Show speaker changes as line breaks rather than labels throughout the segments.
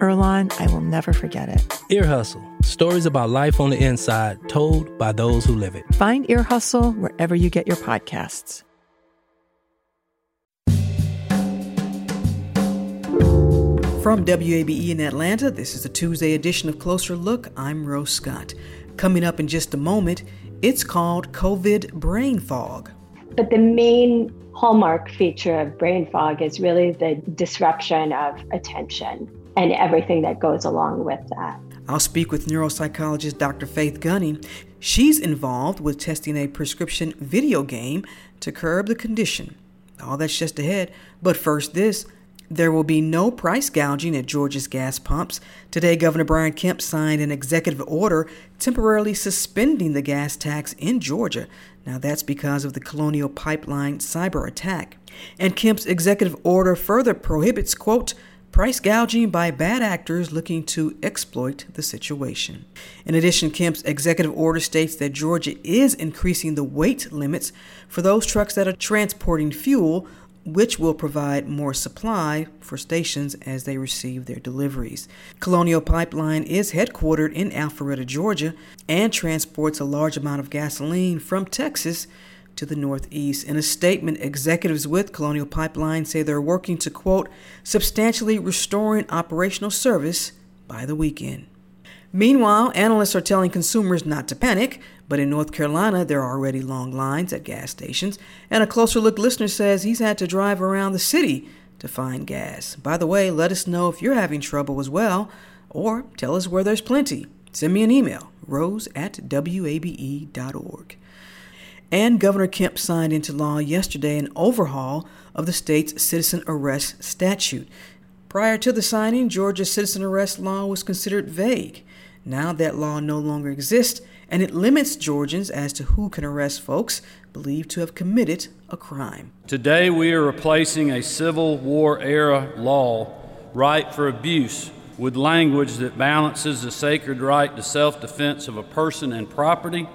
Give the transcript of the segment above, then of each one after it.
Earlonne, I will never forget it.
Ear Hustle stories about life on the inside told by those who live it.
Find Ear Hustle wherever you get your podcasts.
From WABE in Atlanta, this is a Tuesday edition of Closer Look. I'm Rose Scott. Coming up in just a moment, it's called COVID brain fog.
But the main hallmark feature of brain fog is really the disruption of attention and everything that goes along with that.
I'll speak with neuropsychologist Dr. Faith Gunning. She's involved with testing a prescription video game to curb the condition. All that's just ahead. But first, this. There will be no price gouging at Georgia's gas pumps. Today, Governor Brian Kemp signed an executive order temporarily suspending the gas tax in Georgia. Now, that's because of the Colonial Pipeline cyber attack. And Kemp's executive order further prohibits, quote, price gouging by bad actors looking to exploit the situation. In addition, Kemp's executive order states that Georgia is increasing the weight limits for those trucks that are transporting fuel, which will provide more supply for stations as they receive their deliveries. Colonial Pipeline is headquartered in Alpharetta, Georgia, and transports a large amount of gasoline from Texas to the northeast. In a statement, executives with Colonial Pipeline say they're working to, quote, substantially restoring operational service by the weekend. Meanwhile, analysts are telling consumers not to panic, but in North Carolina, there are already long lines at gas stations, and a closer look listener says he's had to drive around the city to find gas. By the way, let us know if you're having trouble as well, or tell us where there's plenty. Send me an email, rose at wabe.org. And Governor Kemp signed into law yesterday an overhaul of the state's citizen arrest statute. Prior to the signing, Georgia's citizen arrest law was considered vague. Now that law no longer exists, and it limits Georgians as to who can arrest folks believed to have committed a crime.
Today, we are replacing a Civil War era law, right for abuse, with language that balances the sacred right to self defense of a person and property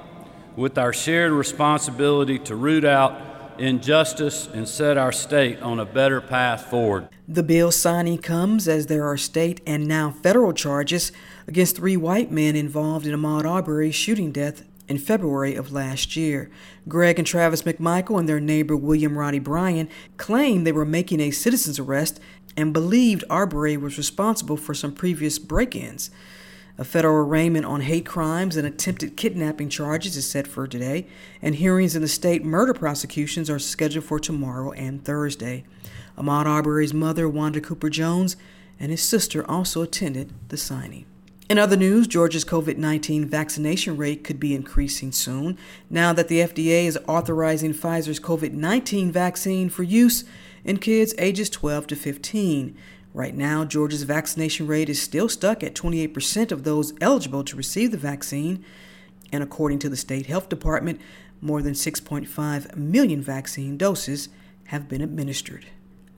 with our shared responsibility to root out injustice and set our state on a better path forward.
The bill signing comes as there are state and now federal charges against three white men involved in Ahmaud Arbery's shooting death in February of last year. Greg and Travis McMichael and their neighbor William Roddy Bryan claimed they were making a citizen's arrest and believed Arbery was responsible for some previous break ins. A federal arraignment on hate crimes and attempted kidnapping charges is set for today, and hearings in the state murder prosecutions are scheduled for tomorrow and Thursday. Ahmaud Arbery's mother, Wanda Cooper Jones, and his sister also attended the signing. In other news, Georgia's COVID 19 vaccination rate could be increasing soon now that the FDA is authorizing Pfizer's COVID 19 vaccine for use in kids ages 12 to 15. Right now, Georgia's vaccination rate is still stuck at 28% of those eligible to receive the vaccine. And according to the state health department, more than 6.5 million vaccine doses have been administered.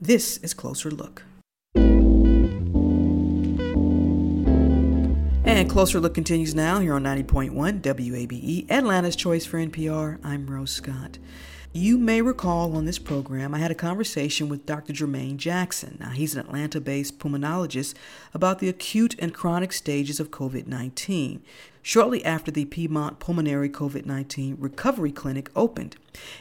This is Closer Look. And Closer Look continues now here on 90.1 WABE, Atlanta's Choice for NPR. I'm Rose Scott. You may recall on this program, I had a conversation with Dr. Jermaine Jackson. Now, he's an Atlanta based pulmonologist about the acute and chronic stages of COVID 19, shortly after the Piedmont Pulmonary COVID 19 Recovery Clinic opened.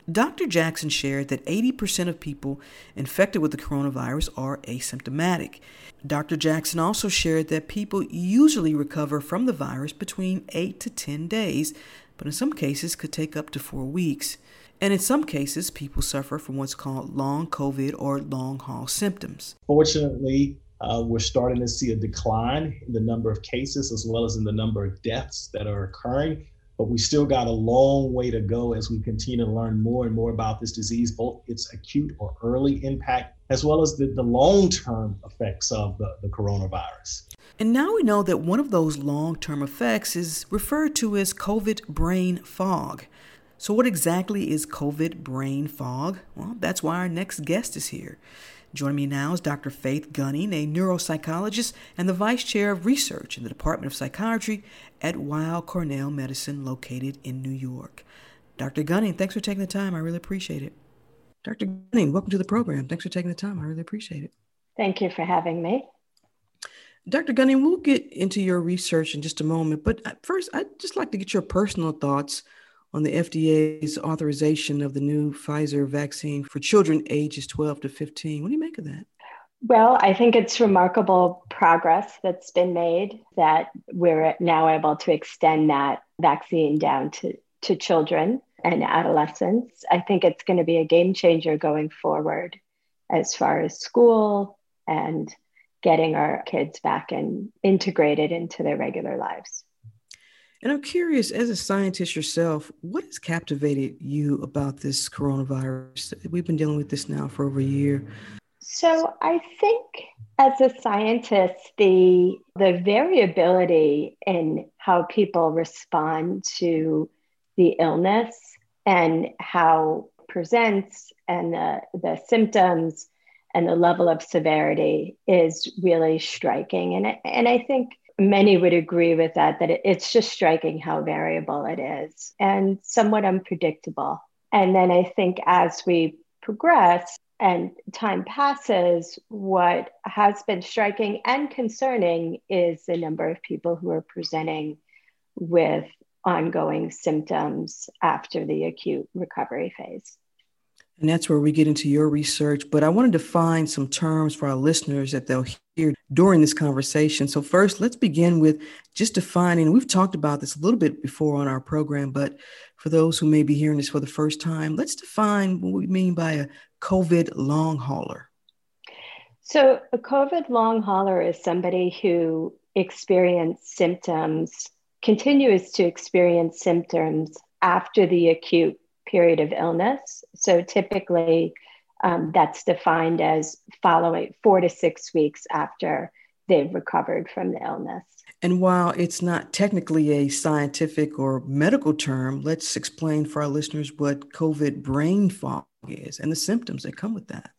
Dr. Jackson shared that 80% of people infected with the coronavirus are asymptomatic. Dr. Jackson also shared that people usually recover from the virus between 8 to 10 days, but in some cases could take up to four weeks. And in some cases, people suffer from what's called long COVID or long haul symptoms.
Fortunately, uh, we're starting to see a decline in the number of cases as well as in the number of deaths that are occurring but we still got a long way to go as we continue to learn more and more about this disease, both its acute or early impact, as well as the, the long term effects of the, the coronavirus.
And now we know that one of those long term effects is referred to as COVID brain fog. So, what exactly is COVID brain fog? Well, that's why our next guest is here. Joining me now is Dr. Faith Gunning, a neuropsychologist and the Vice Chair of Research in the Department of Psychiatry at Weill Cornell Medicine, located in New York. Dr. Gunning, thanks for taking the time. I really appreciate it. Dr. Gunning, welcome to the program. Thanks for taking the time. I really appreciate it.
Thank you for having me.
Dr. Gunning, we'll get into your research in just a moment, but first, I'd just like to get your personal thoughts on the FDA's authorization of the new Pfizer vaccine for children ages 12 to 15. What do you make of that?
Well, I think it's remarkable progress that's been made that we're now able to extend that vaccine down to, to children and adolescents. I think it's going to be a game changer going forward as far as school and getting our kids back and integrated into their regular lives.
And I'm curious, as a scientist yourself, what has captivated you about this coronavirus? We've been dealing with this now for over a year.
So I think as a scientist, the the variability in how people respond to the illness and how presents and the, the symptoms and the level of severity is really striking. And, and I think many would agree with that, that it's just striking how variable it is and somewhat unpredictable. And then I think as we progress and time passes, what has been striking and concerning is the number of people who are presenting with ongoing symptoms after the acute recovery phase.
And that's where we get into your research. But I wanted to find some terms for our listeners that they'll hear during this conversation. So, first, let's begin with just defining. We've talked about this a little bit before on our program, but for those who may be hearing this for the first time, let's define what we mean by a COVID long hauler.
So, a COVID long hauler is somebody who experienced symptoms, continues to experience symptoms after the acute period of illness. So typically, um, that's defined as following four to six weeks after they've recovered from the illness.
And while it's not technically a scientific or medical term, let's explain for our listeners what COVID brain fog is and the symptoms that come with that.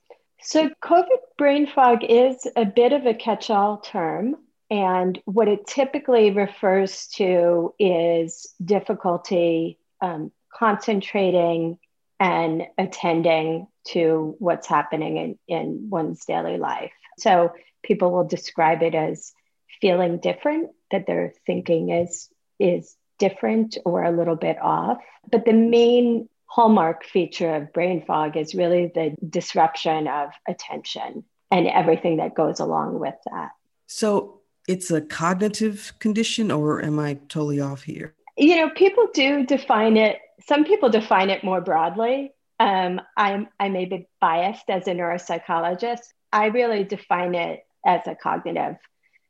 So, COVID brain fog is a bit of a catch all term. And what it typically refers to is difficulty um, concentrating and attending to what's happening in, in one's daily life. So people will describe it as feeling different, that their thinking is is different or a little bit off. But the main hallmark feature of brain fog is really the disruption of attention and everything that goes along with that.
So it's a cognitive condition, or am I totally off here?
You know, people do define it some people define it more broadly. Um, I'm, I may be biased as a neuropsychologist. I really define it as a cognitive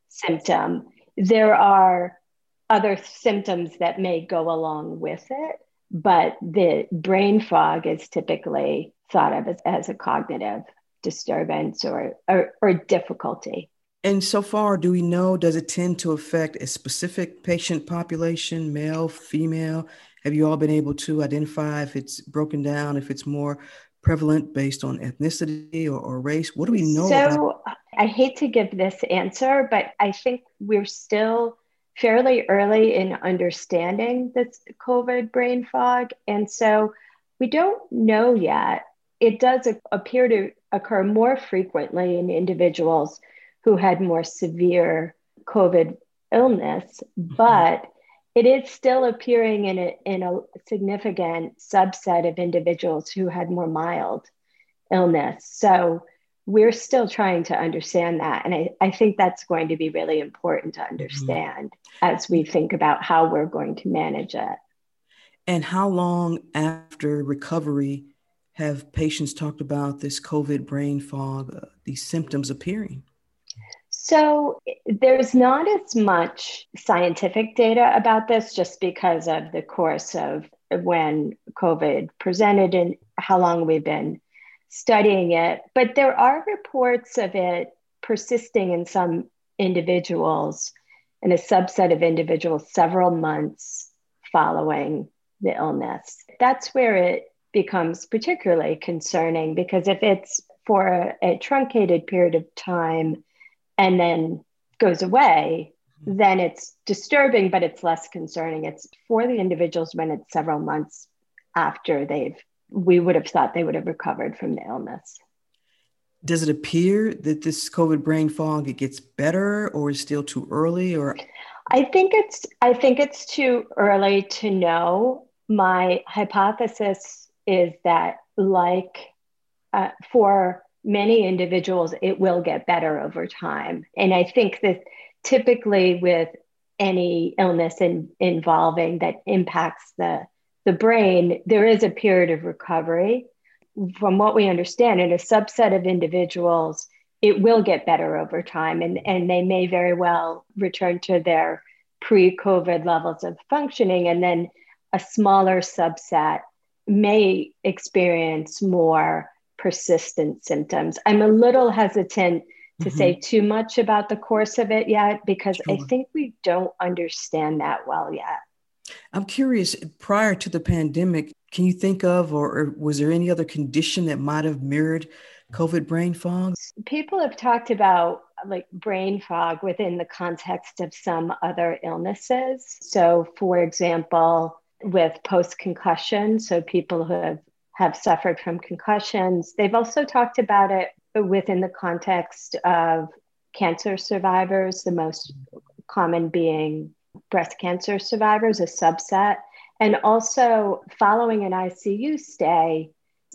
symptom. There are other symptoms that may go along with it, but the brain fog is typically thought of as, as a cognitive disturbance or, or, or difficulty.
And so far, do we know, does it tend to affect a specific patient population, male, female? Have you all been able to identify if it's broken down, if it's more prevalent based on ethnicity or, or race? What do we know?
So about- I hate to give this answer, but I think we're still fairly early in understanding this COVID brain fog. And so we don't know yet. It does appear to occur more frequently in individuals who had more severe COVID illness, mm-hmm. but it is still appearing in a, in a significant subset of individuals who had more mild illness. So we're still trying to understand that. And I, I think that's going to be really important to mm-hmm. understand mm-hmm. as we think about how we're going to manage it.
And how long after recovery have patients talked about this COVID brain fog, uh, these symptoms appearing?
So there's not as much scientific data about this just because of the course of when COVID presented and how long we've been studying it. But there are reports of it persisting in some individuals, in a subset of individuals, several months following the illness. That's where it becomes particularly concerning because if it's for a, a truncated period of time and then goes away, then it's disturbing, but it's less concerning. It's for the individuals when it's several months after they've, we would have thought they would have recovered from the illness.
Does it appear that this COVID brain fog it gets better, or is still too early? Or
I think it's I think it's too early to know. My hypothesis is that, like uh, for many individuals, it will get better over time. And I think that typically with any illness in, involving that impacts the, the brain, there is a period of recovery. From what we understand, in a subset of individuals, it will get better over time and, and they may very well return to their pre COVID levels of functioning. And then a smaller subset may experience more persistent symptoms. I'm a little hesitant to mm-hmm. say too much about the course of it yet because sure. I think we don't understand that well yet.
I'm curious, prior to the pandemic, can you think of, or, or was there any other condition that might have mirrored COVID brain fog?
People have talked about like brain fog within the context of some other illnesses. So, for example, with post concussion, so people who have have suffered from concussions. They've also talked about it within the context of cancer survivors, the most common being breast cancer survivors, a subset. And also, following an ICU stay,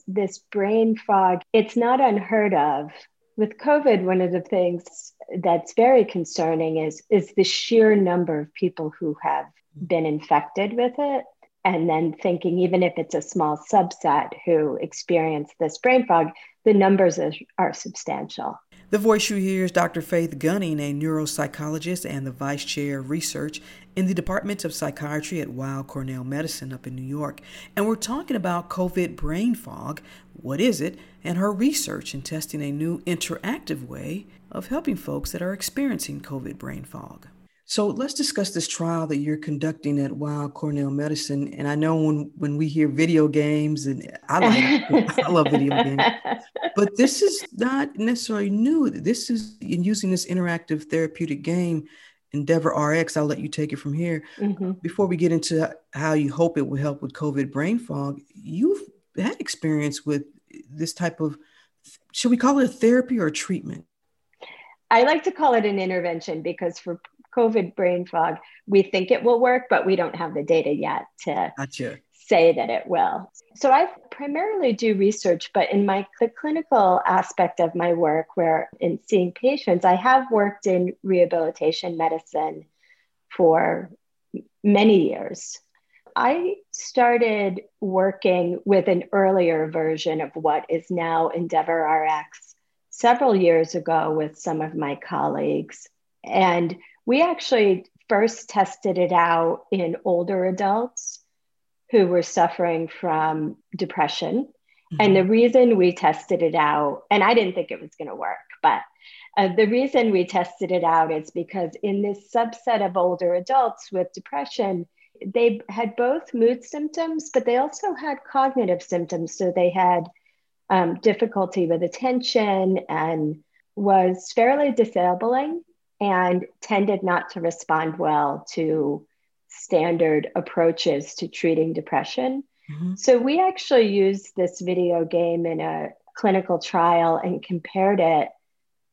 this brain fog, it's not unheard of. With COVID, one of the things that's very concerning is, is the sheer number of people who have been infected with it and then thinking even if it's a small subset who experience this brain fog the numbers are, are, substantial.
The voice you hear is dr faith gunning a neuropsychologist and the vice chair of research in the department of psychiatry at weill cornell medicine up in new york. And we're talking about covid brain fog what is it and her research in testing a new interactive way of helping folks that are experiencing covid brain fog so let's discuss this trial that you're conducting at Weill Cornell Medicine. And I know when, when we hear video games, and I like I love video games, but this is not necessarily new. This is in using this interactive therapeutic game, Endeavor RX. I'll let you take it from here. Mm-hmm. Before we get into how you hope it will help with COVID brain fog, you've had experience with this type of, should we call it a therapy or a treatment?
I like to call it an intervention because for COVID brain fog, we think it will work, but we don't have the data yet to gotcha. say that it will. So I primarily do research, but in my the clinical aspect of my work, where in seeing patients, I have worked in rehabilitation medicine for many years. I started working with an earlier version of what is now Endeavor RX several years ago with some of my colleagues. And we actually first tested it out in older adults who were suffering from depression. Mm-hmm. And the reason we tested it out, and I didn't think it was going to work, but uh, the reason we tested it out is because in this subset of older adults with depression, they had both mood symptoms, but they also had cognitive symptoms. So they had um, difficulty with attention and was fairly disabling and tended not to respond well to standard approaches to treating depression. Mm-hmm. So we actually used this video game in a clinical trial and compared it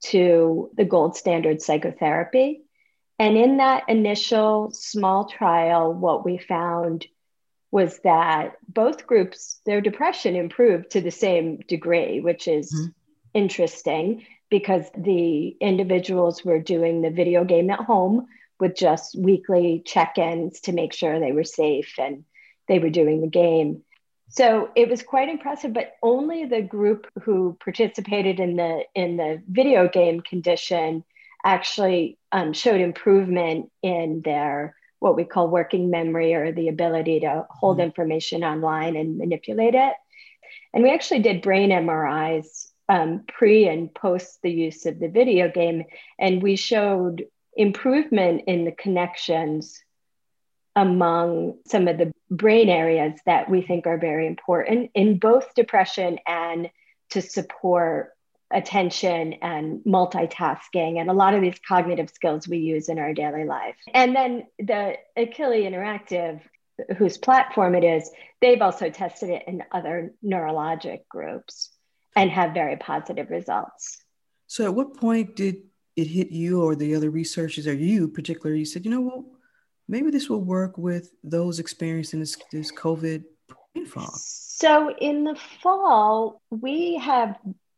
to the gold standard psychotherapy. And in that initial small trial, what we found was that both groups, their depression improved to the same degree, which is mm-hmm. interesting because the individuals were doing the video game at home with just weekly check-ins to make sure they were safe and they were doing the game. So it was quite impressive, but only the group who participated in the in the video game condition actually um, showed improvement in their what we call working memory or the ability to hold mm-hmm. information online and manipulate it. And we actually did brain MRIs um, pre and post the use of the video game, and we showed improvement in the connections among some of the brain areas that we think are very important in both depression and to support attention and multitasking and a lot of these cognitive skills we use in our daily life. And then the Akili Interactive, whose platform it is, they've also tested it in other neurologic groups and have very positive results.
So, at what point did it hit you or the other researchers or you particularly? You said, you know what, maybe this will work with those experiencing this, this COVID brain fog.
So, in the fall, we have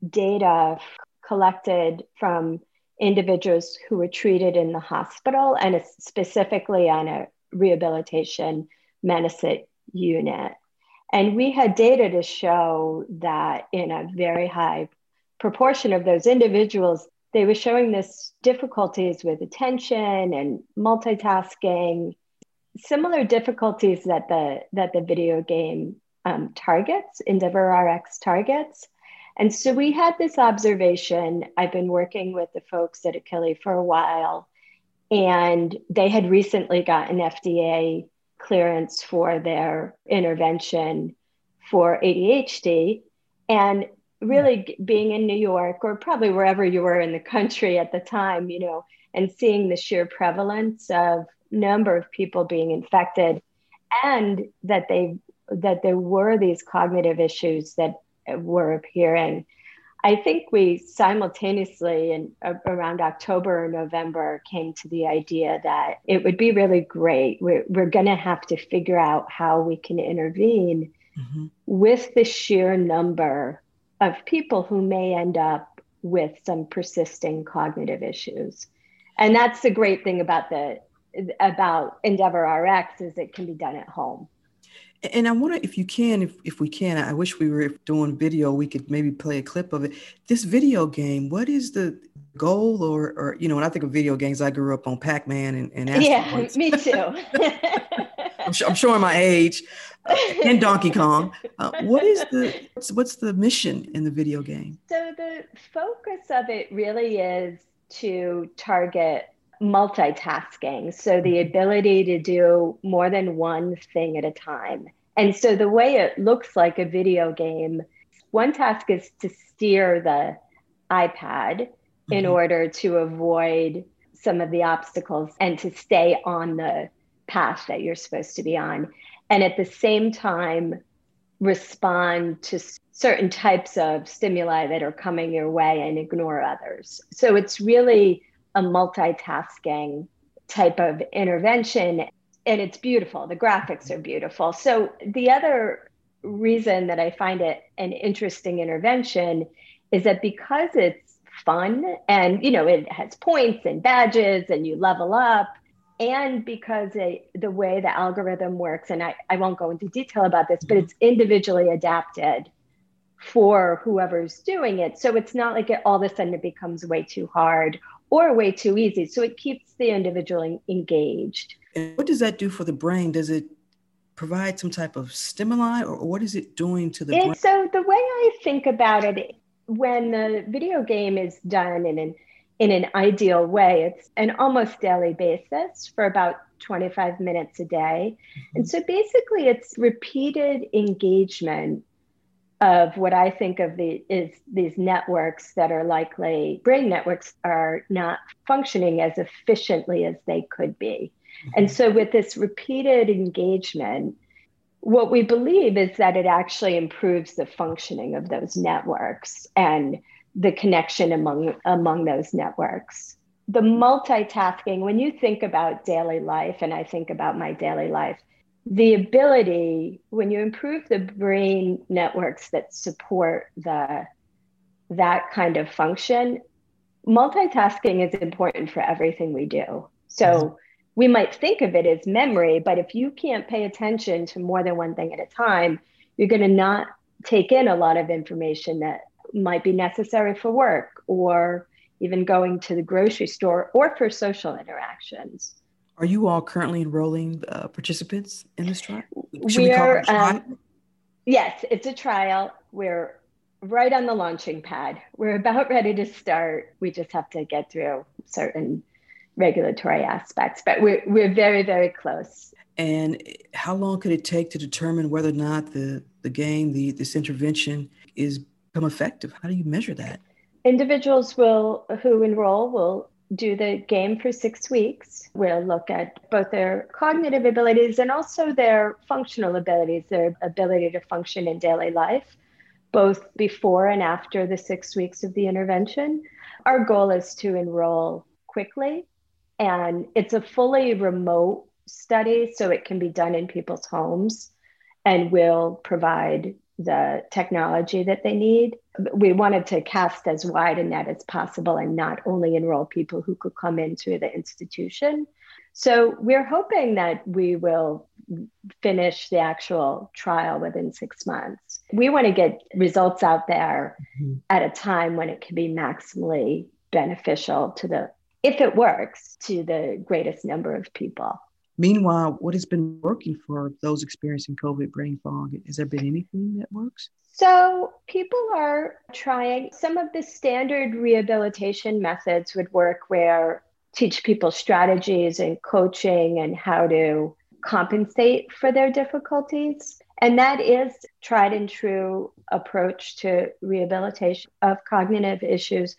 data collected from individuals who were treated in the hospital and specifically on a rehabilitation medicine unit. And we had data to show that in a very high proportion of those individuals, they were showing this difficulties with attention and multitasking, similar difficulties that the that the video game um, targets, Endeavor RX targets. And so we had this observation. I've been working with the folks at Akili for a while, and they had recently gotten FDA clearance for their intervention for ADHD. And really being in New York or probably wherever you were in the country at the time, you know, and seeing the sheer prevalence of number of people being infected and that they that there were these cognitive issues that were appearing. I think we simultaneously in around October or November came to the idea that it would be really great. We're, we're going to have to figure out how we can intervene mm-hmm. with the sheer number of people who may end up with some persisting cognitive issues. And that's the great thing about the about Endeavor RX is it can be done at home.
And I wonder if you can, if, if we can, I wish we were doing video, we could maybe play a clip of it. This video game, what is the goal or, or you know, when I think of video games, I grew up on Pac-Man and, and
Yeah, me too.
I'm, I'm, showing my age uh, and Donkey Kong. Uh, what is the, what's, what's the mission in the video game?
So the focus of it really is to target multitasking. So the mm-hmm. ability to do more than one thing at a time. And so the way it looks like a video game, one task is to steer the iPad mm-hmm. in order to avoid some of the obstacles and to stay on the path that you're supposed to be on. And at the same time, respond to certain types of stimuli that are coming your way and ignore others. So it's really a multitasking type of intervention and it's beautiful. The graphics are beautiful. So the other reason that i find it an interesting intervention is that because it's fun and you know it has points and badges and you level up and because it, the way the algorithm works and I, I won't go into detail about this but mm-hmm. it's individually adapted for whoever's doing it. So it's not like it all of a sudden it becomes way too hard or way too easy. So it keeps the individual engaged.
And what does that do for the brain? Does it provide some type of stimuli or what is it doing to the brain?
So the way I think about it, when the video game is done in an in an ideal way, it's an almost daily basis for about 25 minutes a day. Mm-hmm. And so basically it's repeated engagement of what I think of the is these networks that are likely brain networks are not functioning as efficiently as they could be. Mm-hmm. And so with this repeated engagement, what we believe is that it actually improves the functioning of those networks and the connection among among those networks. The multitasking, when you think about daily life, and I think about my daily life, the ability when you improve the brain networks that support the that kind of function multitasking is important for everything we do so we might think of it as memory but if you can't pay attention to more than one thing at a time you're going to not take in a lot of information that might be necessary for work or even going to the grocery store or for social interactions.
Are you all currently enrolling uh, participants in this trial?
Should We're, we trial? Um, yes, it's a trial. We're right on the launching pad. We're about ready to start. We just have to get through certain regulatory aspects, but we're, we're very, very close.
And how long could it take to determine whether or not the, the game, the, this intervention is become effective? How do you measure that?
Individuals will who enroll will do the game for six weeks. We'll look at both their cognitive abilities and also their functional abilities, their ability to function in daily life, both before and after the six weeks of the intervention. Our goal is to enroll quickly, and it's a fully remote study, so it can be done in people's homes, and we'll provide the technology that they need. We wanted to cast as wide a net as possible and not only enroll people who could come into the institution. So we're hoping that we will finish the actual trial within six months. We want to get results out there mm-hmm. at a time when it can be maximally beneficial to the, if it works, to the greatest number of people.
Meanwhile, what has been working for those experiencing COVID brain fog? Has there been anything that works?
So, people are trying some of the standard rehabilitation methods would work where teach people strategies and coaching and how to compensate for their difficulties. And that is tried and true approach to rehabilitation of cognitive issues.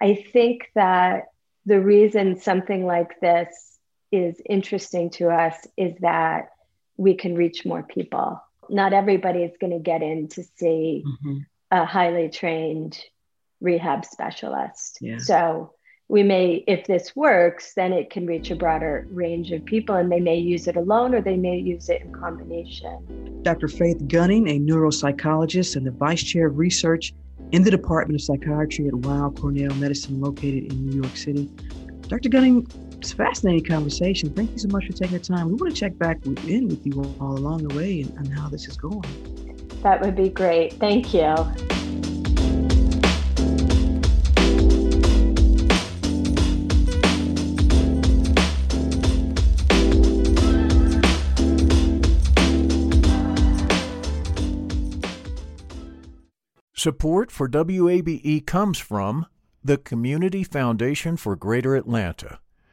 I think that the reason something like this is interesting to us is that we can reach more people. Not everybody is going to get in to see mm-hmm. a highly trained rehab specialist. Yeah. So we may, if this works, then it can reach a broader range of people and they may use it alone or they may use it in combination.
Dr. Faith Gunning, a neuropsychologist and the vice chair of research in the Department of Psychiatry at Weill Cornell Medicine, located in New York City. Dr. Gunning, it's a fascinating conversation. Thank you so much for taking the time. We want to check back in with you all along the way and, and how this is going.
That would be great. Thank you.
Support for WABE comes from the Community Foundation for Greater Atlanta.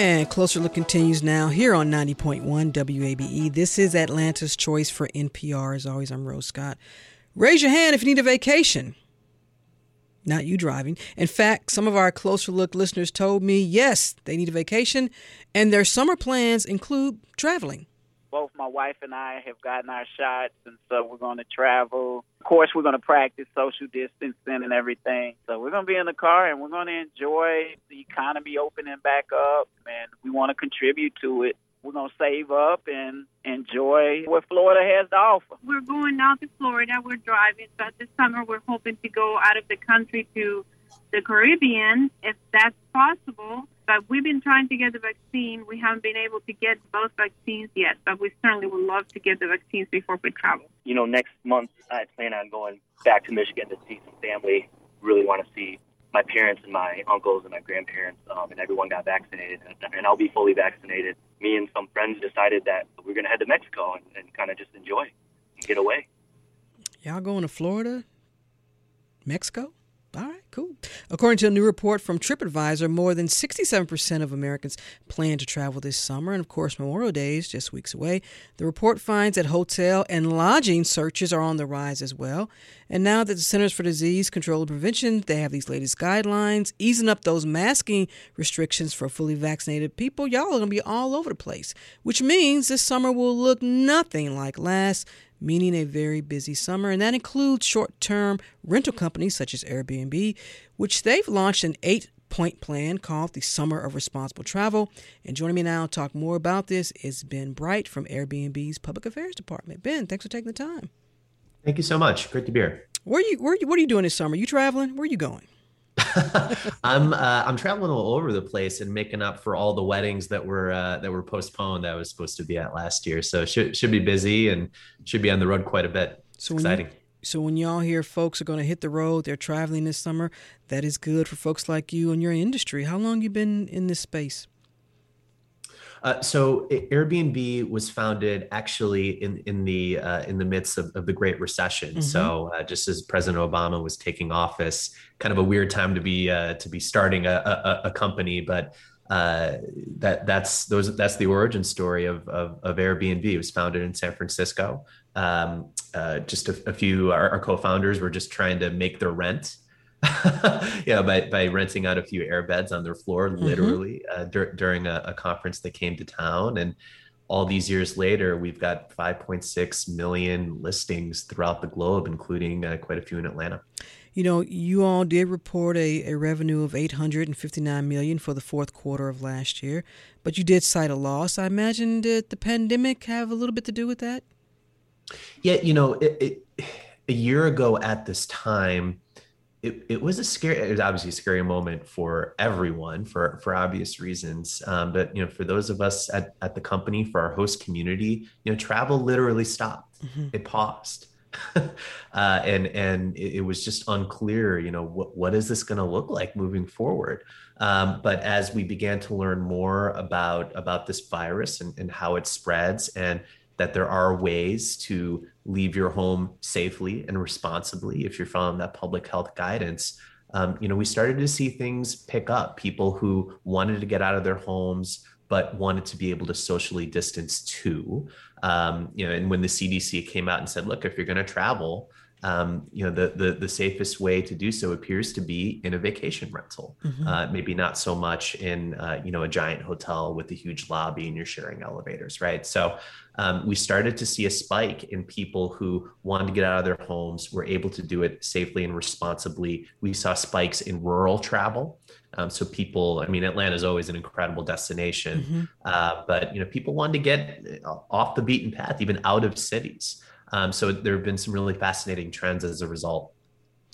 And Closer Look continues now here on 90.1 WABE. This is Atlanta's Choice for NPR. As always, I'm Rose Scott. Raise your hand if you need a vacation. Not you driving. In fact, some of our Closer Look listeners told me yes, they need a vacation, and their summer plans include traveling
both my wife and I have gotten our shots, and so we're going to travel. Of course, we're going to practice social distancing and everything. So we're going to be in the car and we're going to enjoy the economy opening back up, and we want to contribute to it. We're going to save up and enjoy what Florida has to offer.
We're going now to Florida. We're driving, but this summer we're hoping to go out of the country to the Caribbean, if that's possible. But we've been trying to get the vaccine. We haven't been able to get both vaccines yet, but we certainly would love to get the vaccines before we travel.
You know, next month I plan on going back to Michigan to see some family. Really want to see my parents and my uncles and my grandparents, um, and everyone got vaccinated, and, and I'll be fully vaccinated. Me and some friends decided that we're going to head to Mexico and, and kind of just enjoy and get away.
Y'all going to Florida, Mexico? Cool. According to a new report from TripAdvisor, more than 67% of Americans plan to travel this summer. And of course, Memorial Day is just weeks away. The report finds that hotel and lodging searches are on the rise as well. And now that the Centers for Disease Control and Prevention, they have these latest guidelines, easing up those masking restrictions for fully vaccinated people, y'all are going to be all over the place, which means this summer will look nothing like last meaning a very busy summer, and that includes short term rental companies such as Airbnb, which they've launched an eight point plan called the Summer of Responsible Travel. And joining me now to talk more about this is Ben Breit from Airbnb's Public Affairs Department. Ben, thanks for taking the time.
Thank you so much. Great to be here.
Where are you? Where are you? What are you doing this summer? Are you traveling? Where are you going?
I'm uh, I'm traveling all over the place and making up for all the weddings that were uh, that were postponed. I was supposed to be at last year, so should should be busy and should be on the road quite a bit. So exciting.
You, so when y'all hear folks are going to hit the road, they're traveling this summer. That is good for folks like you and your industry. How long you been in this space?
Uh, so Airbnb was founded actually in in the uh, in the midst of, of the Great Recession. Mm-hmm. So uh, just as President Obama was taking office, kind of a weird time to be uh, to be starting a, a, a company, but. Uh, that that's those that's the origin story of, of, of Airbnb. It was founded in San Francisco. Um, just a, a few our, our co-founders were just trying to make their rent yeah, by, by renting out a few air beds on their floor, mm-hmm. literally mm-hmm. uh, dur- during a, a, conference that came to town. And all these years later, we've got 5.6 million listings throughout the globe, including uh, quite a few in Atlanta.
You know, you all did report a, a revenue of 859 million for the fourth quarter of last year, but you did cite a loss. I imagine did the pandemic have a little bit to do with that?
Yeah, you know, it, it, a year ago at this time, it, it was a scary it was obviously a scary moment for everyone for for obvious reasons. Um, but you know for those of us at, at the company for our host community you know travel literally stopped. Mm-hmm. it paused. Uh, and and it, it, was just unclear you know what, what is this going to look like moving forward? Um, but as we began to learn more about about this virus and, and how it spreads and that there are ways to leave your home safely and responsibly if you're following that public health guidance. Um, you know we started to see things pick up. People who wanted to get out of their homes but wanted to be able to socially distance too. Um, you know and when the cdc came out and said look if you're going to travel um, you know the, the the safest way to do so appears to be in a vacation rental mm-hmm. uh, maybe not so much in uh, you know a giant hotel with a huge lobby and you're sharing elevators right so um, we started to see a spike in people who wanted to get out of their homes were able to do it safely and responsibly we saw spikes in rural travel um, so people, I mean, Atlanta is always an incredible destination, mm-hmm. uh, but you know, people wanted to get off the beaten path, even out of cities. Um, so there have been some really fascinating trends as a result.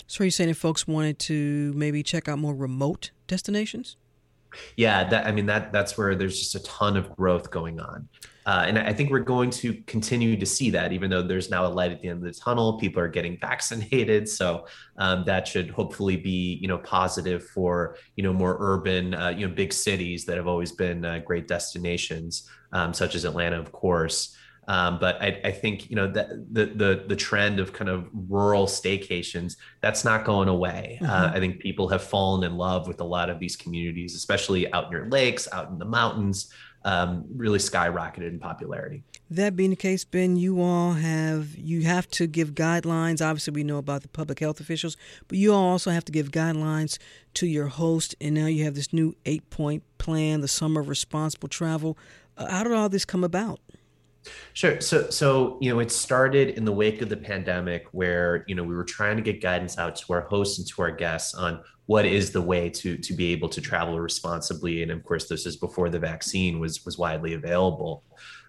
So are you saying if folks wanted to maybe check out more remote destinations?
Yeah, that I mean that that's where there's just a ton of growth going on. Uh, and I think we're going to continue to see that, even though there's now a light at the end of the tunnel. People are getting vaccinated, so um, that should hopefully be, you know, positive for you know more urban, uh, you know, big cities that have always been uh, great destinations, um, such as Atlanta, of course. Um, but I, I, think you know the, the, the the trend of kind of rural staycations that's not going away. Uh, mm-hmm. Uh, I think people have fallen in love with a lot of these communities, especially out near lakes, out in the mountains. Um, really skyrocketed in popularity.
That being the case, Ben, you all have you have to give guidelines. Obviously, we know about the public health officials, but you all also have to give guidelines to your host. And now you have this new eight-point plan, the Summer of Responsible Travel. Uh, how did all this come about?
Sure. So, so you know, it started in the wake of the pandemic, where you know we were trying to get guidance out to our hosts and to our guests on what is the way to to be able to travel responsibly. And of course, this is before the vaccine was was widely available.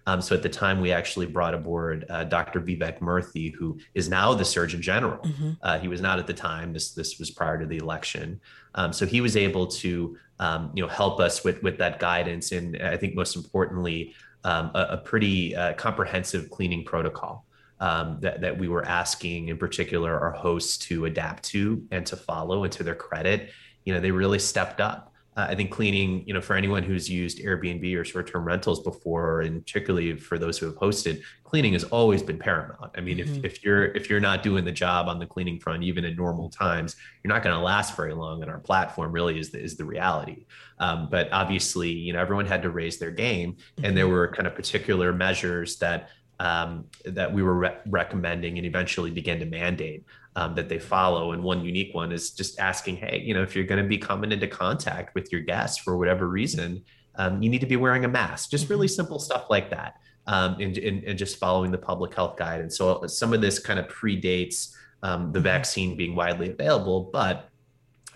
Um, so at the time, we actually brought aboard uh, Dr. Vivek Murthy, who is now the Surgeon General. Mm-hmm. Uh, he was not at the time. This this was prior to the election. Um, so he was able to um, you know help us with with that guidance, and I think most importantly um, a, a, pretty uh, comprehensive cleaning protocol um, that, that we were asking, in particular, our hosts to adapt to and to follow. And to their credit, you know, they really stepped up. uh, I think cleaning, you know, for anyone who's used Airbnb or short-term rentals before, and particularly for those who have hosted, cleaning has always been paramount. I mean, mm-hmm. if, if you're if you're not doing the job on the cleaning front, even in normal times, you're not going to last very long. And our platform really is the, is the reality. Um, but obviously, you know, everyone had to raise their game, and there mm-hmm. were kind of particular measures that um, that we were re- recommending and eventually began to mandate um, that they follow. And one unique one is just asking, hey, you know, if you're going to be coming into contact with your guests for whatever reason, um, you need to be wearing a mask. Just really mm-hmm. simple stuff like that. Um, and, and, and, just following the public health guide. And So some of this kind of predates um, the mm-hmm. vaccine being widely available, but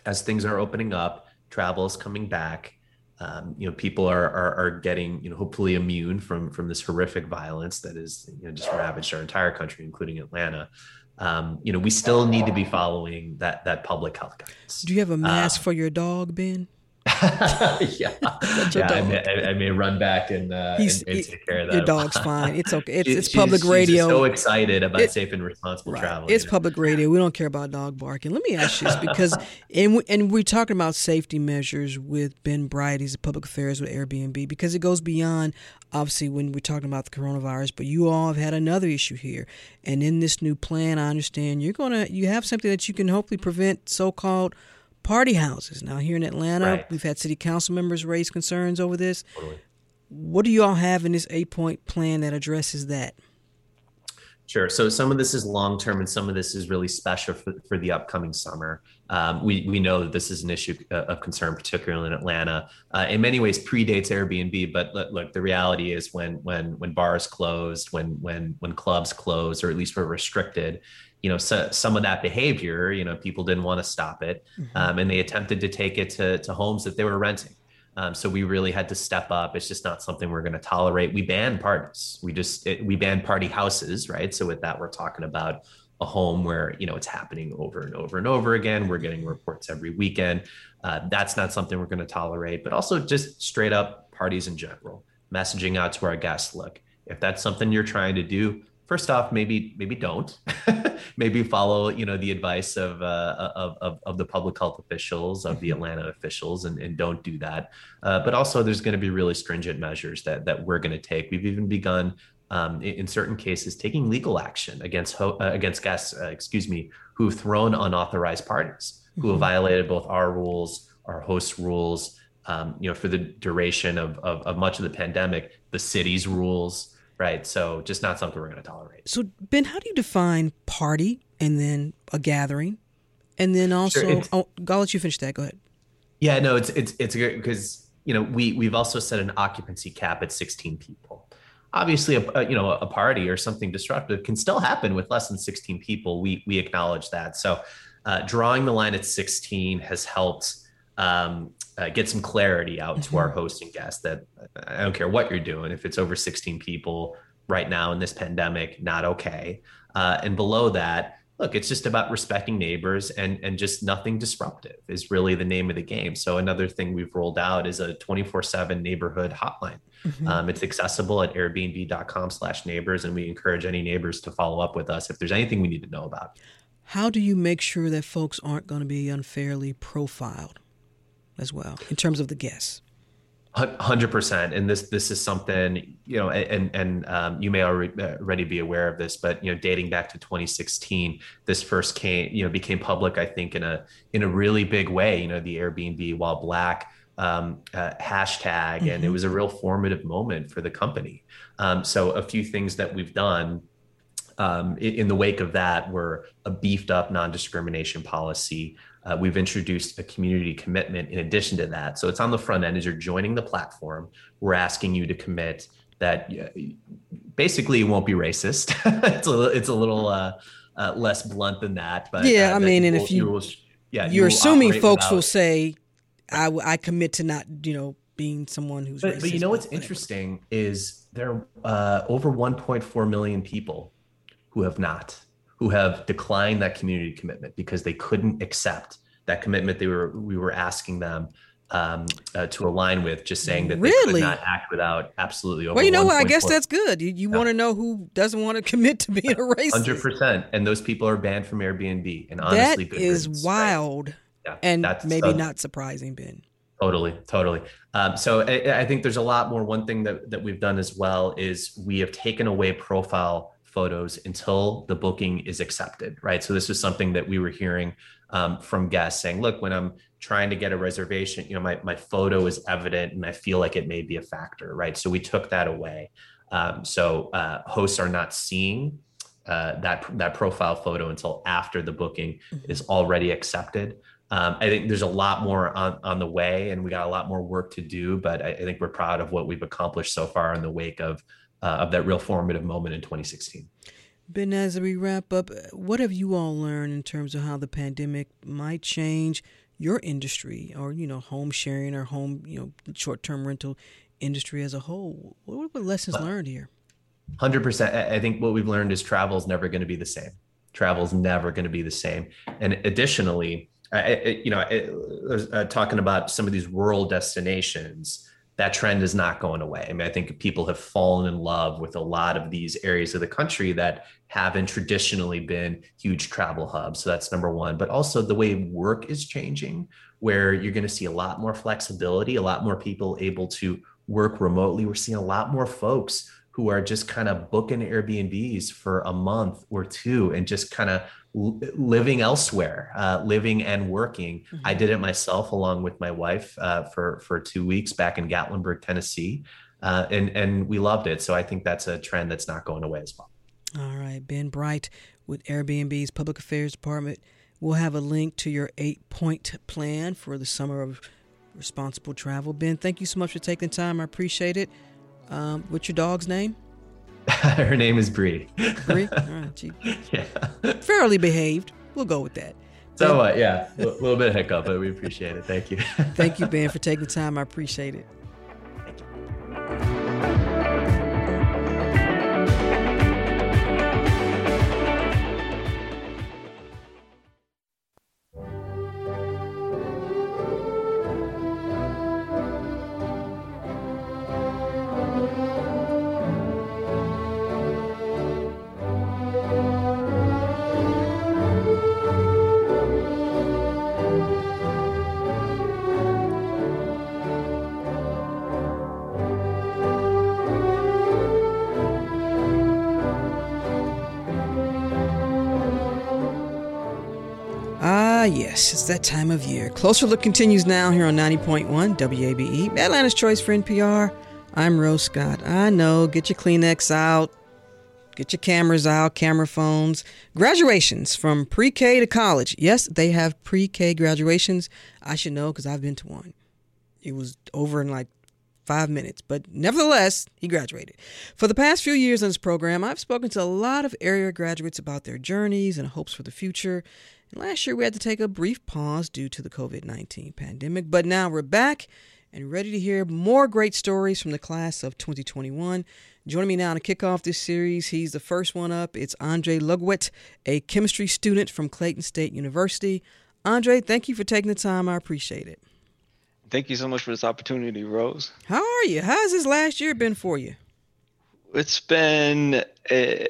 as things are opening up, travel is coming back. Um, you know people are, are, are getting you know hopefully immune from from this horrific violence that is you know just ravaged our entire country including atlanta. Um, you know we still need to be following that that public health guidance.
Do you have a mask uh, for your dog ben
yeah, yeah I may, I, may, run back and, uh, and, and, take care of that.
Your dog's fine. It's okay. It's, it's public radio.
so excited about it, safe and responsible right. travel.
It's know? public radio. We don't care about dog barking. Let me ask you this because, and we, and we're talking about safety measures with Ben Breit. He's a public affairs with Airbnb because it goes beyond obviously when we're talking about the coronavirus. But you all have had another issue here, and in this new plan, I understand you're gonna you have something that you can hopefully prevent so-called party houses. Now, here in Atlanta, right. we've had city council members raise concerns over this. Totally. What do you all have in this eight point plan that addresses that?
Sure. So some of this is long term, and some of this is really special for, for the upcoming summer. Um, we we know that this is an issue uh, of concern, particularly in Atlanta. Uh, in many ways, predates Airbnb, but look, the reality is when when when bars closed, when when when clubs closed, or at least were restricted, you know so, some of that behavior you know people didn't want to stop it mm-hmm. um, and they attempted to take it to, to homes that they were renting. Um, so we really had to step up. It's just not something we're going to tolerate. We ban parties. We just it, we ban party houses right? So with that we're talking about a home where you know it's happening over and over and over again. We're getting reports every weekend. Uh, that's not something we're going to tolerate but also just straight up parties in general. Messaging out to our guests look if that's something you're trying to do first off, maybe maybe don't. maybe follow you know the advice of, uh, of, of of the public health officials of the mm-hmm. Atlanta officials and, and don't do that. Uh, but also, there's going to be really stringent measures that that we're going to take. We've even begun. Um, in, in, certain cases, taking legal action against ho- uh, against guests, uh, excuse me, who've thrown unauthorized parties, who have mm-hmm. violated both our rules, our host rules, um, you know, for the duration of, of, of much of the pandemic, the city's rules, right? So just not something we're going to tolerate.
So Ben, how do you define party and then a gathering, and then also? Sure, oh, I'll let you finish that. Go ahead.
Yeah, no, it's it's it's good because you know we we've also set an occupancy cap at 16 people. Obviously, a, a, you know a party or something disruptive can still happen with less than 16 people. We we acknowledge that. So uh, drawing the line at 16 has helped um, uh, get some clarity out mm-hmm. to our mm-hmm. host and guests that I don't care what you're doing. If it's over 16 people right now in this pandemic, not okay. Uh, and below that, look, it's just about respecting neighbors and and just nothing disruptive is really the name of the game. So another thing we've rolled out is a 24/7 neighborhood hotline. Mm-hmm. Um, it's accessible at Airbnb.com/neighbors, and we encourage any neighbors to follow up with us if there's anything we need to know about.
How do you make sure that folks aren't going to be unfairly profiled? As well in terms of the guests.
Hundred percent, and this this is something you know, and and um, you may already be aware of this, but you know, dating back to 2016, this first came you know became public. I think in a in a really big way. You know, the Airbnb while black um, uh, hashtag, mm-hmm. and it mm-hmm. was a real formative moment for the company. Um, so a few things that we've done um, in, in, the wake of that were a beefed up non discrimination policy. Uh, we've introduced a community commitment in addition to that. So it's on the front end as you're joining the platform. We're asking you to commit that basically you won't be racist. it's a it's a little uh, uh, less blunt than that, but
yeah,
uh,
I mean, and will, if you, you will, yeah, you're you assuming folks without, will say, I, I commit to not you know being someone who's
but, but you know what's whatever. interesting is there are uh, over 1.4 million people who have not who have declined that community commitment because they couldn't accept that commitment they were we were asking them um, uh, to align with, just saying that really? they could not act without absolutely.
Over well, you know what? I guess that's good. You, you yeah. want to know who doesn't want to commit to being a racist.
Hundred percent, and those people are banned from Airbnb. And honestly,
that is wild, right? yeah, and maybe uh, not surprising, Ben.
Totally, totally. Um, so I, I, think there's a lot more. One thing that, that we've done as well is we have taken away profile photos until the booking is accepted, right? So this is something that we were hearing um, from guests saying, look, when I'm trying to get a reservation, you know, my, my photo is evident and I feel like it may be a factor, right? So we took that away. Um, so uh, hosts are not seeing uh, that that profile photo until after the booking mm-hmm. is already accepted. Um, I think there's a lot more on, on the way, and we got a lot more work to do. But I, I think we're proud of what we've accomplished so far in the wake of uh, of that real formative moment in 2016.
Ben, as we wrap up, what have you all learned in terms of how the pandemic might change your industry, or you know, home sharing or home, you know, short-term rental industry as a whole? What were lessons learned here?
Hundred percent. I think what we've learned is travel is never going to be the same. Travel is never going to be the same. And additionally, I, you know, uh, talking about some of these rural destinations, that trend is not going away. I mean, I think people have fallen in love with a lot of these areas of the country that haven't traditionally been huge travel hubs. So that's number one. But also the way work is changing, where you're going to see a lot more flexibility, a lot more people able to work remotely. We're seeing a lot more folks who are just kind of booking Airbnbs for a month or two and just kind of living elsewhere, uh, living and working. Mm-hmm. I did it myself along with my wife uh, for for two weeks back in Gatlinburg, Tennessee, uh, and and we loved it. So I think that's a trend that's not going away as well.
All right, Ben Breit with Airbnb's Public Affairs Department. We'll have a link to your eight point plan for the summer of responsible travel. Ben, thank you so much for taking the time. I appreciate it. Um, what's your dog's name?
Her name is Bree.
Bree? All right. She, yeah. Fairly behaved. We'll go with that.
So what? Uh, yeah. A little bit of hiccup, but we appreciate it. Thank you.
Thank you, Ben, for taking the time. I appreciate it. Yes, it's that time of year. Closer Look continues now here on 90.1 WABE, Atlanta's Choice for NPR. I'm Rose Scott. I know, get your Kleenex out, get your cameras out, camera phones. Graduations from pre K to college. Yes, they have pre K graduations. I should know because I've been to one. It was over in like five minutes, but nevertheless, he graduated. For the past few years on this program, I've spoken to a lot of area graduates about their journeys and hopes for the future. And last year, we had to take a brief pause due to the COVID 19 pandemic, but now we're back and ready to hear more great stories from the class of 2021. Joining me now to kick off this series, he's the first one up. It's Andre Lugwit, a chemistry student from Clayton State University. Andre, thank you for taking the time. I appreciate it.
Thank you so much for this opportunity, Rose.
How are you? How's this last year been for you?
It's been uh,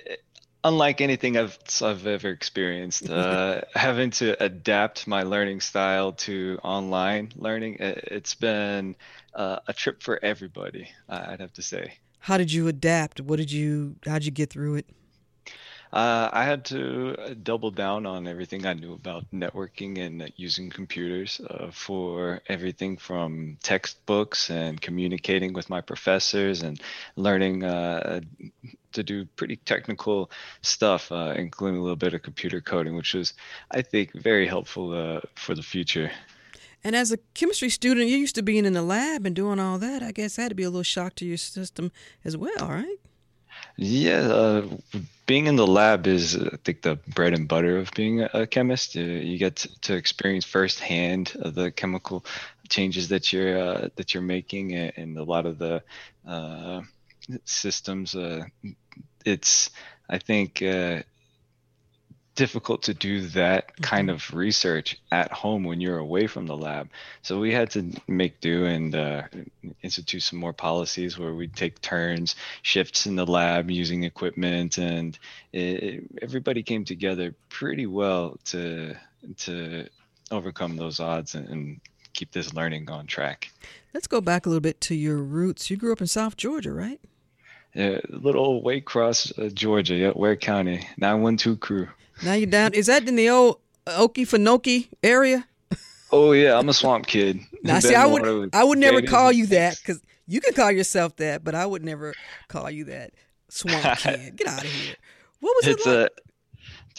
unlike anything I've, I've ever experienced. Uh, having to adapt my learning style to online learning, it's been uh, a trip for everybody. I'd have to say.
How did you adapt? What did you? How did you get through it?
Uh, I had to uh, double down on everything I knew about networking and using computers uh, for everything from textbooks and communicating with my professors and learning uh, to do pretty technical stuff, uh, including a little bit of computer coding, which was, I think, very helpful for the future.
And as a chemistry student, you're used to being in the lab and doing all that. I guess that had to be a little shock to your system as well, right?
Yeah, uh, being in the lab is, I think, the bread and butter of being a chemist. Uh, you get to experience firsthand the chemical changes that you're uh, that you're making, and a lot of the uh, systems. It's, I think, uh, difficult to do that mm-hmm. kind of research at home when you're away from the lab. So we had to make do and uh, institute some more policies where we take turns, shifts in the lab using equipment, and it, everybody came together pretty well to to overcome those odds and, and keep this learning on track.
Let's go back a little bit to your roots. You grew up in South Georgia, right?
Yeah, little Waycross, uh, Georgia, yeah, Ware County, 912 crew.
Now you're down. Is that in the old Okefenokee area?
Oh yeah, I'm a swamp kid.
now see, I would I would never call you that because you can call yourself that, but I would never call you that swamp kid. Get out of here. What was
it's
it like?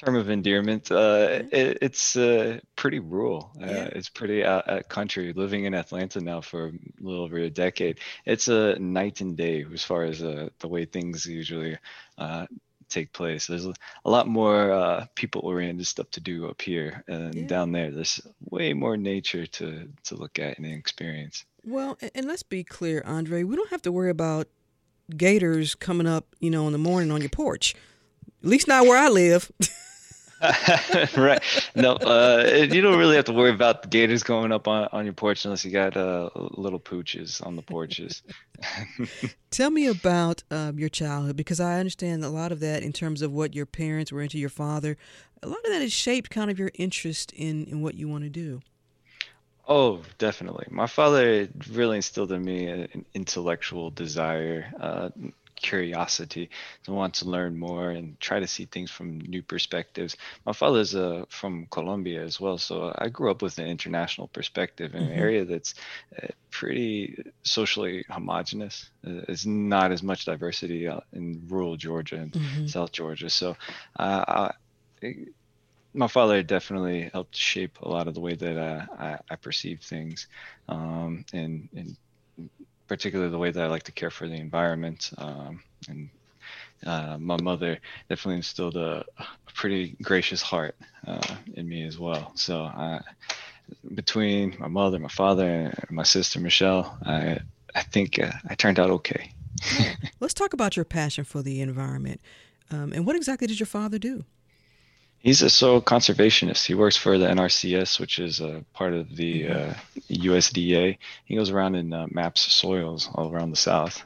Term of endearment. Uh, it, it's uh, pretty rural. Uh,
Yeah.
It's pretty out, out country. Living in Atlanta now for a little over a decade, it's a night and day as far as uh, the way things usually uh, take place. There's a, a lot more uh, people-oriented stuff to do up here, and
Yeah.
down there, there's way more nature to to look at and experience.
Well, and let's be clear, Andre. We don't have to worry about gators coming up, you know, in the morning on your porch. At least not where I live.
right. No, uh, you don't really have to worry about the gators going up on, on your porch unless you got uh, little pooches on the porches.
Tell me about um, your childhood because I understand a lot of that in terms of what your parents were into, your father. A lot of that has shaped kind of your interest in, in what you want to do.
Oh, definitely. My father really instilled in me an intellectual desire, uh, curiosity to want to learn more and try to see things from new perspectives. My father's uh, from Colombia as well, so I grew up with an international perspective in an
Mhm.
area that's uh, pretty socially homogenous. Uh, There's not as much diversity uh, in rural Georgia and
Mhm.
South Georgia, so uh, I, my father definitely helped shape a lot of the way that uh, I, I perceive things, um, and, and particularly the way that I like to care for the environment. Um, and uh, my mother definitely instilled a, a pretty gracious heart uh, in me as well. So I, between my mother, my father, and my sister Michelle, I I think uh, I turned out okay.
Let's talk about your passion for the environment. Um, and what exactly did your father do?
He's a soil conservationist. He works for the NRCS, which is a part of the uh, USDA. He goes around and uh, maps soils all around the South.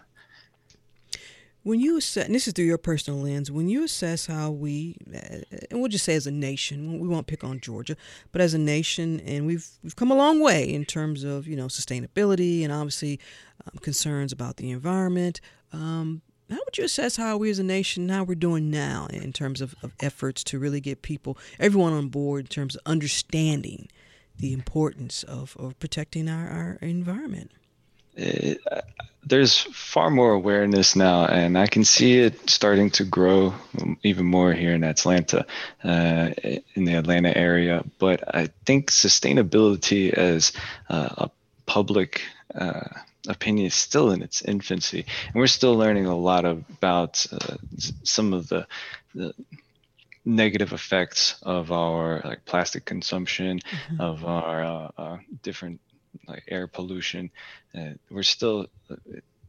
When you assess, and this is through your personal lens, when you assess how we, uh, and we'll just say as a nation, we won't pick on Georgia, but as a nation, and we've we've come a long way in terms of you know sustainability and obviously um, concerns about the environment. Um, how would you assess how we as a nation, how we're doing now in terms of, of efforts to really get people, everyone on board in terms of understanding the importance of, of protecting our, our environment?
It, uh, there's far more awareness now, and I can see it starting to grow even more here in Atlanta, uh, in the Atlanta area. But I think sustainability as uh, a public uh, opinion is still in its infancy, and we're still learning a lot about uh, some of the, the negative effects of our like plastic consumption,
Mhm.
of our uh, uh, different like air pollution. Uh, we're still uh,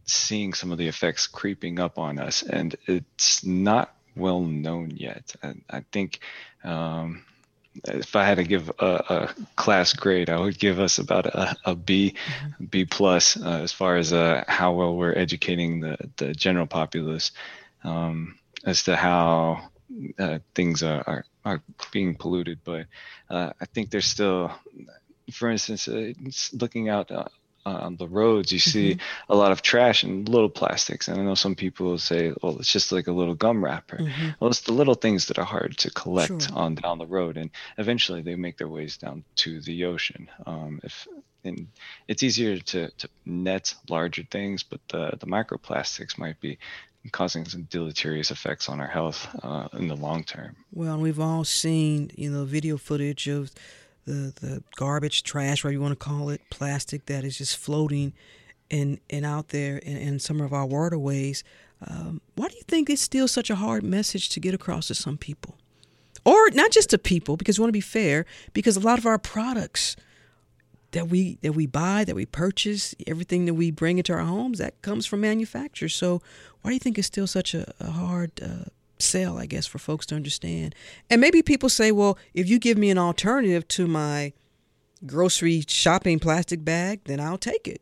seeing some of the effects creeping up on us, and it's not well known yet. And I think um, if I had to give a, a class grade, I would give us about a, a B, B plus uh, as far as uh, how well we're educating the the general populace um, as to how uh, things are, are are being polluted. But uh, I think there's still, for instance, uh, looking out. On the roads, you see
Mhm.
a lot of trash and little plastics. And I know some people will say, well, it's just like a little gum wrapper.
Mhm.
Well, it's the little things that are hard to collect
Sure.
on down the road, and eventually they make their ways down to the ocean. Um, if and it's easier to, to net larger things, but the the microplastics might be causing some deleterious effects on our health uh, in the long term.
Well, and we've all seen, you know, video footage of the the garbage, trash, whatever you want to call it, plastic that is just floating and and out there in, in some of our waterways. Um, why do you think it's still such a hard message to get across to some people, or not just to people? Because we want to be fair. Because a lot of our products that we that we buy, that we purchase, everything that we bring into our homes, that comes from manufacturers. So why do you think it's still such a, a hard uh, sell, I guess, for folks to understand? And maybe people say, well, if you give me an alternative to my grocery shopping plastic bag, then I'll take it.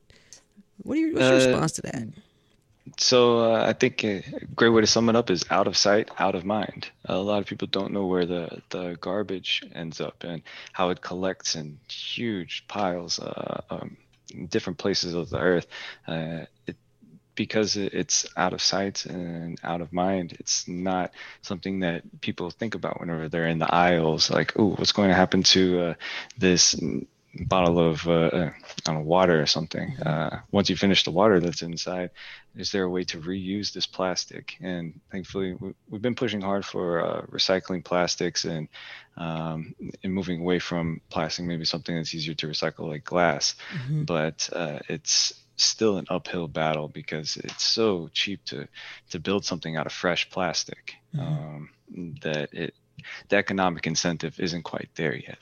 What are your, what's your
Uh,
response to that?
so uh, I think a great way to sum it up is out of sight, out of mind. A lot of people don't know where the, the garbage ends up and how it collects in huge piles, uh, um, in different places of the earth. Uh, because it's out of sight and out of mind, it's not something that people think about whenever they're in the aisles. Like, oh, what's going to happen to uh, this bottle of uh, know, water or something. Uh, once you finish the water that's inside, is there a way to reuse this plastic? And thankfully, we, have been pushing hard for uh, recycling plastics and um, and moving away from plastic, maybe something that's easier to recycle like glass. Mm-hmm. But uh, it's still an uphill battle because it's so cheap to to build something out of fresh plastic mm-hmm. um, that it the economic incentive isn't quite there yet.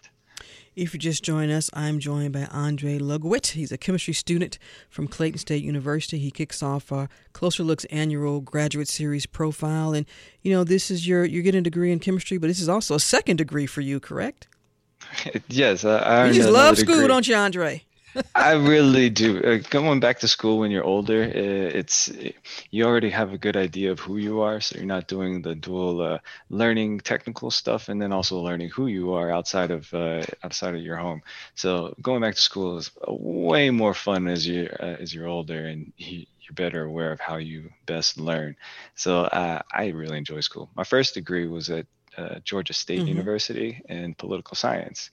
If you just join us, I'm joined by Andre Lugwit. He's a chemistry student from Clayton State University. He kicks off our Closer Looks annual graduate series profile. And, you know, this is your, you're getting a degree in chemistry, but this is also a second degree for you, correct?
yes. I, I
you just love school, degree. don't you, Andre?
I really do. Uh, going back to school when you're older, uh, it's you already have a good idea of who you are, so you're not doing the dual uh, learning technical stuff and then also learning who you are outside of uh, outside of your home. So going back to school is way more fun as you uh, as you're older and you, you're better aware of how you best learn. So uh, I really enjoy school. My first degree was at uh, Georgia State mm-hmm. University in political science.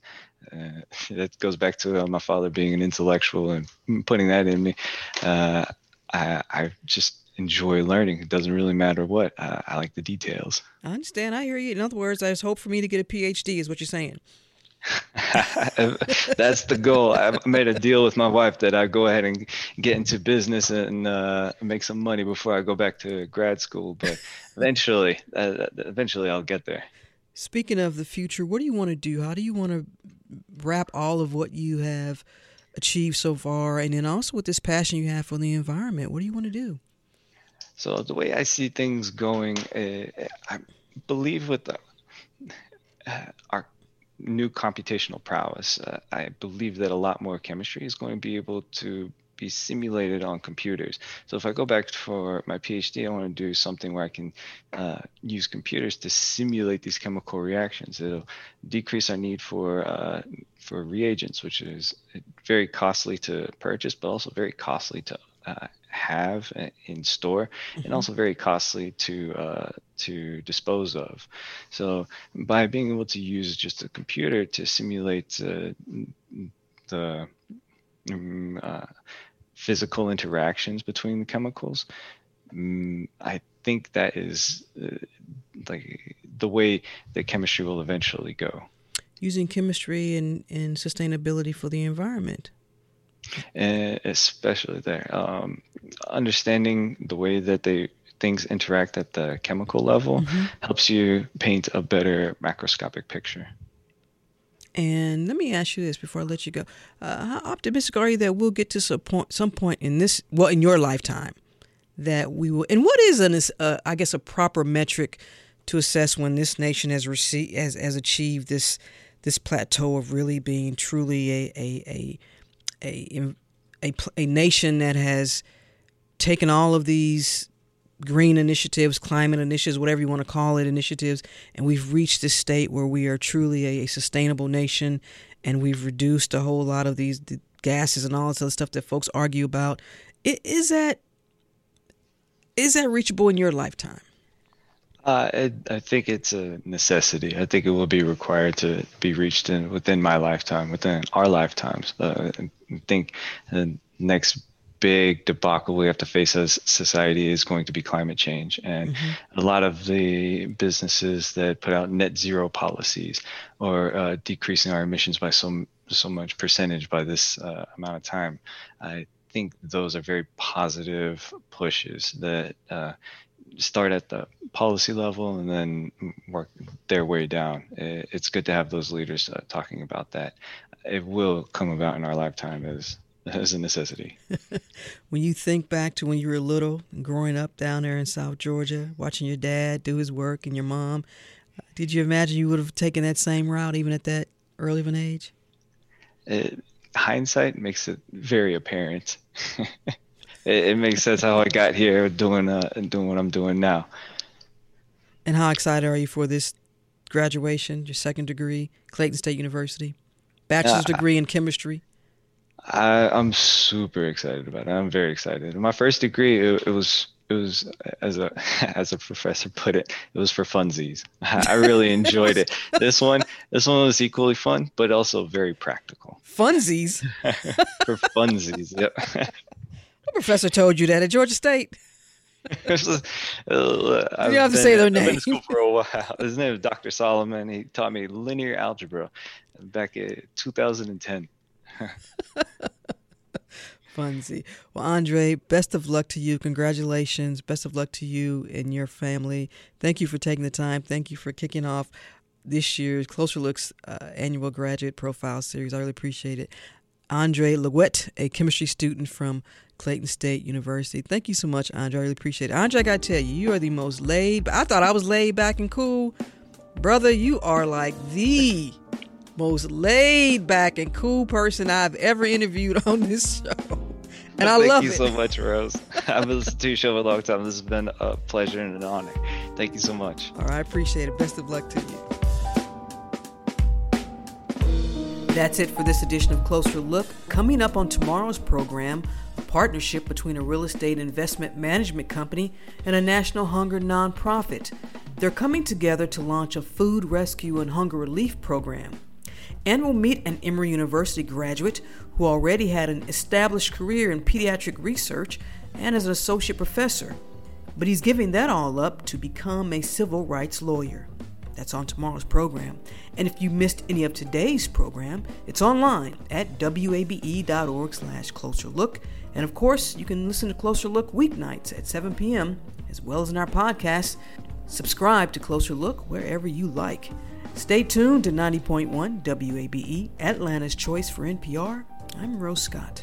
Uh, that goes back to uh, my father being an intellectual and putting that in me. Uh, I, I, just enjoy learning. It doesn't really matter what. I like the details.
I understand. I hear you. In other words, there's hope for me to get a PhD, is what you're saying.
That's the goal. I made a deal with my wife that I go ahead and get into business and uh, make some money before I go back to grad school. But eventually, uh, eventually, I'll get there.
Speaking of the future, what do you want to do? How do you want to wrap all of what you have achieved so far, and then also with this passion you have for the environment? What do you want to do?
So the way I see things going, uh, I believe with the, uh, our new computational prowess. Uh, I believe that a lot more chemistry is going to be able to be simulated on computers. So if I go back for my PhD, I want to do something where I can uh, use computers to simulate these chemical reactions. It'll decrease our need for uh, for reagents, which is very costly to purchase, but also very costly to uh, have in store, mm-hmm. and also very costly to uh, to dispose of. So by being able to use just a computer to simulate uh, the um, uh, physical interactions between the chemicals, um, I think that is uh, like the way that chemistry will eventually go.
Using chemistry and, and sustainability for the environment And
especially there. Um, understanding the way that they things interact at the chemical level mm-hmm. helps you paint a better macroscopic picture.
And let me ask you this before I let you go: uh, How optimistic are you that we'll get to some point, some point in this, well, in your lifetime, that we will? And what is an, uh, I guess, a proper metric to assess when this nation has received has, has achieved this this plateau of really being truly a a, a a, a, a nation that has taken all of these green initiatives, climate initiatives, whatever you want to call it, initiatives, and we've reached this state where we are truly a, a sustainable nation, and we've reduced a whole lot of these the gases and all this other stuff that folks argue about. Is that is that reachable in your lifetime?
Uh, I, I think it's a necessity. I think it will be required to be reached in within my lifetime, within our lifetimes. Uh, I think the next big debacle we have to face as society is going to be climate change. And mm-hmm. a lot of the businesses that put out net zero policies or uh, decreasing our emissions by so so much percentage by this uh, amount of time, I think those are very positive pushes that uh, start at the policy level and then work their way down. It's good to have those leaders uh, talking about that. It will come about in our lifetime as as a necessity.
when you think back to when you were little, growing up down there in South Georgia, watching your dad do his work and your mom, uh, did you imagine you would have taken that same route even at that early of an age?
It, hindsight makes it very apparent. it, it, makes sense how I got here doing uh, doing what I'm doing now.
And how excited are you for this graduation, your second degree, Clayton State University, bachelor's uh, degree in chemistry?
I, I'm super excited about it. I'm very excited. My first degree, it, it was it was as a as a professor put it it was for funsies i really enjoyed it this one this one was equally fun but also very practical
funsies
for funsies yep
what professor told you that at georgia state
uh, you
have to say their name.
I've been in school for a while. His name is Dr. Solomon. He taught me linear algebra back in 2010.
Funzy. Well, Andre, best of luck to you. Congratulations. Best of luck to you and your family. Thank you for taking the time. Thank you for kicking off this year's Closer Looks uh, annual graduate profile series. I really appreciate it. Andre Lewitt, a chemistry student from Clayton State University. Thank you so much, Andre. I really appreciate it. Andre, I got to tell you, you are the most laid. I thought I was laid back and cool. Brother, you are like the most laid back and cool person I've ever interviewed on this show. And I
Thank
love
you
it.
so much, Rose. I've listened to your show for a long time. This has been a pleasure and an honor. Thank you so much.
All right, I appreciate it. Best of luck to you. That's it for this edition of Closer Look. Coming up on tomorrow's program, a partnership between a real estate investment management company and a national hunger nonprofit. They're coming together to launch a food rescue and hunger relief program and we'll meet an Emory University graduate who already had an established career in pediatric research and as an associate professor. But he's giving that all up to become a civil rights lawyer. That's on tomorrow's program. And if you missed any of today's program, it's online at wabe.org slash closer look. And of course, you can listen to Closer Look weeknights at 7 p.m., as well as in our podcast. Subscribe to Closer Look wherever you like. Stay tuned to 90.1 WABE, Atlanta's Choice for NPR. I'm Rose Scott.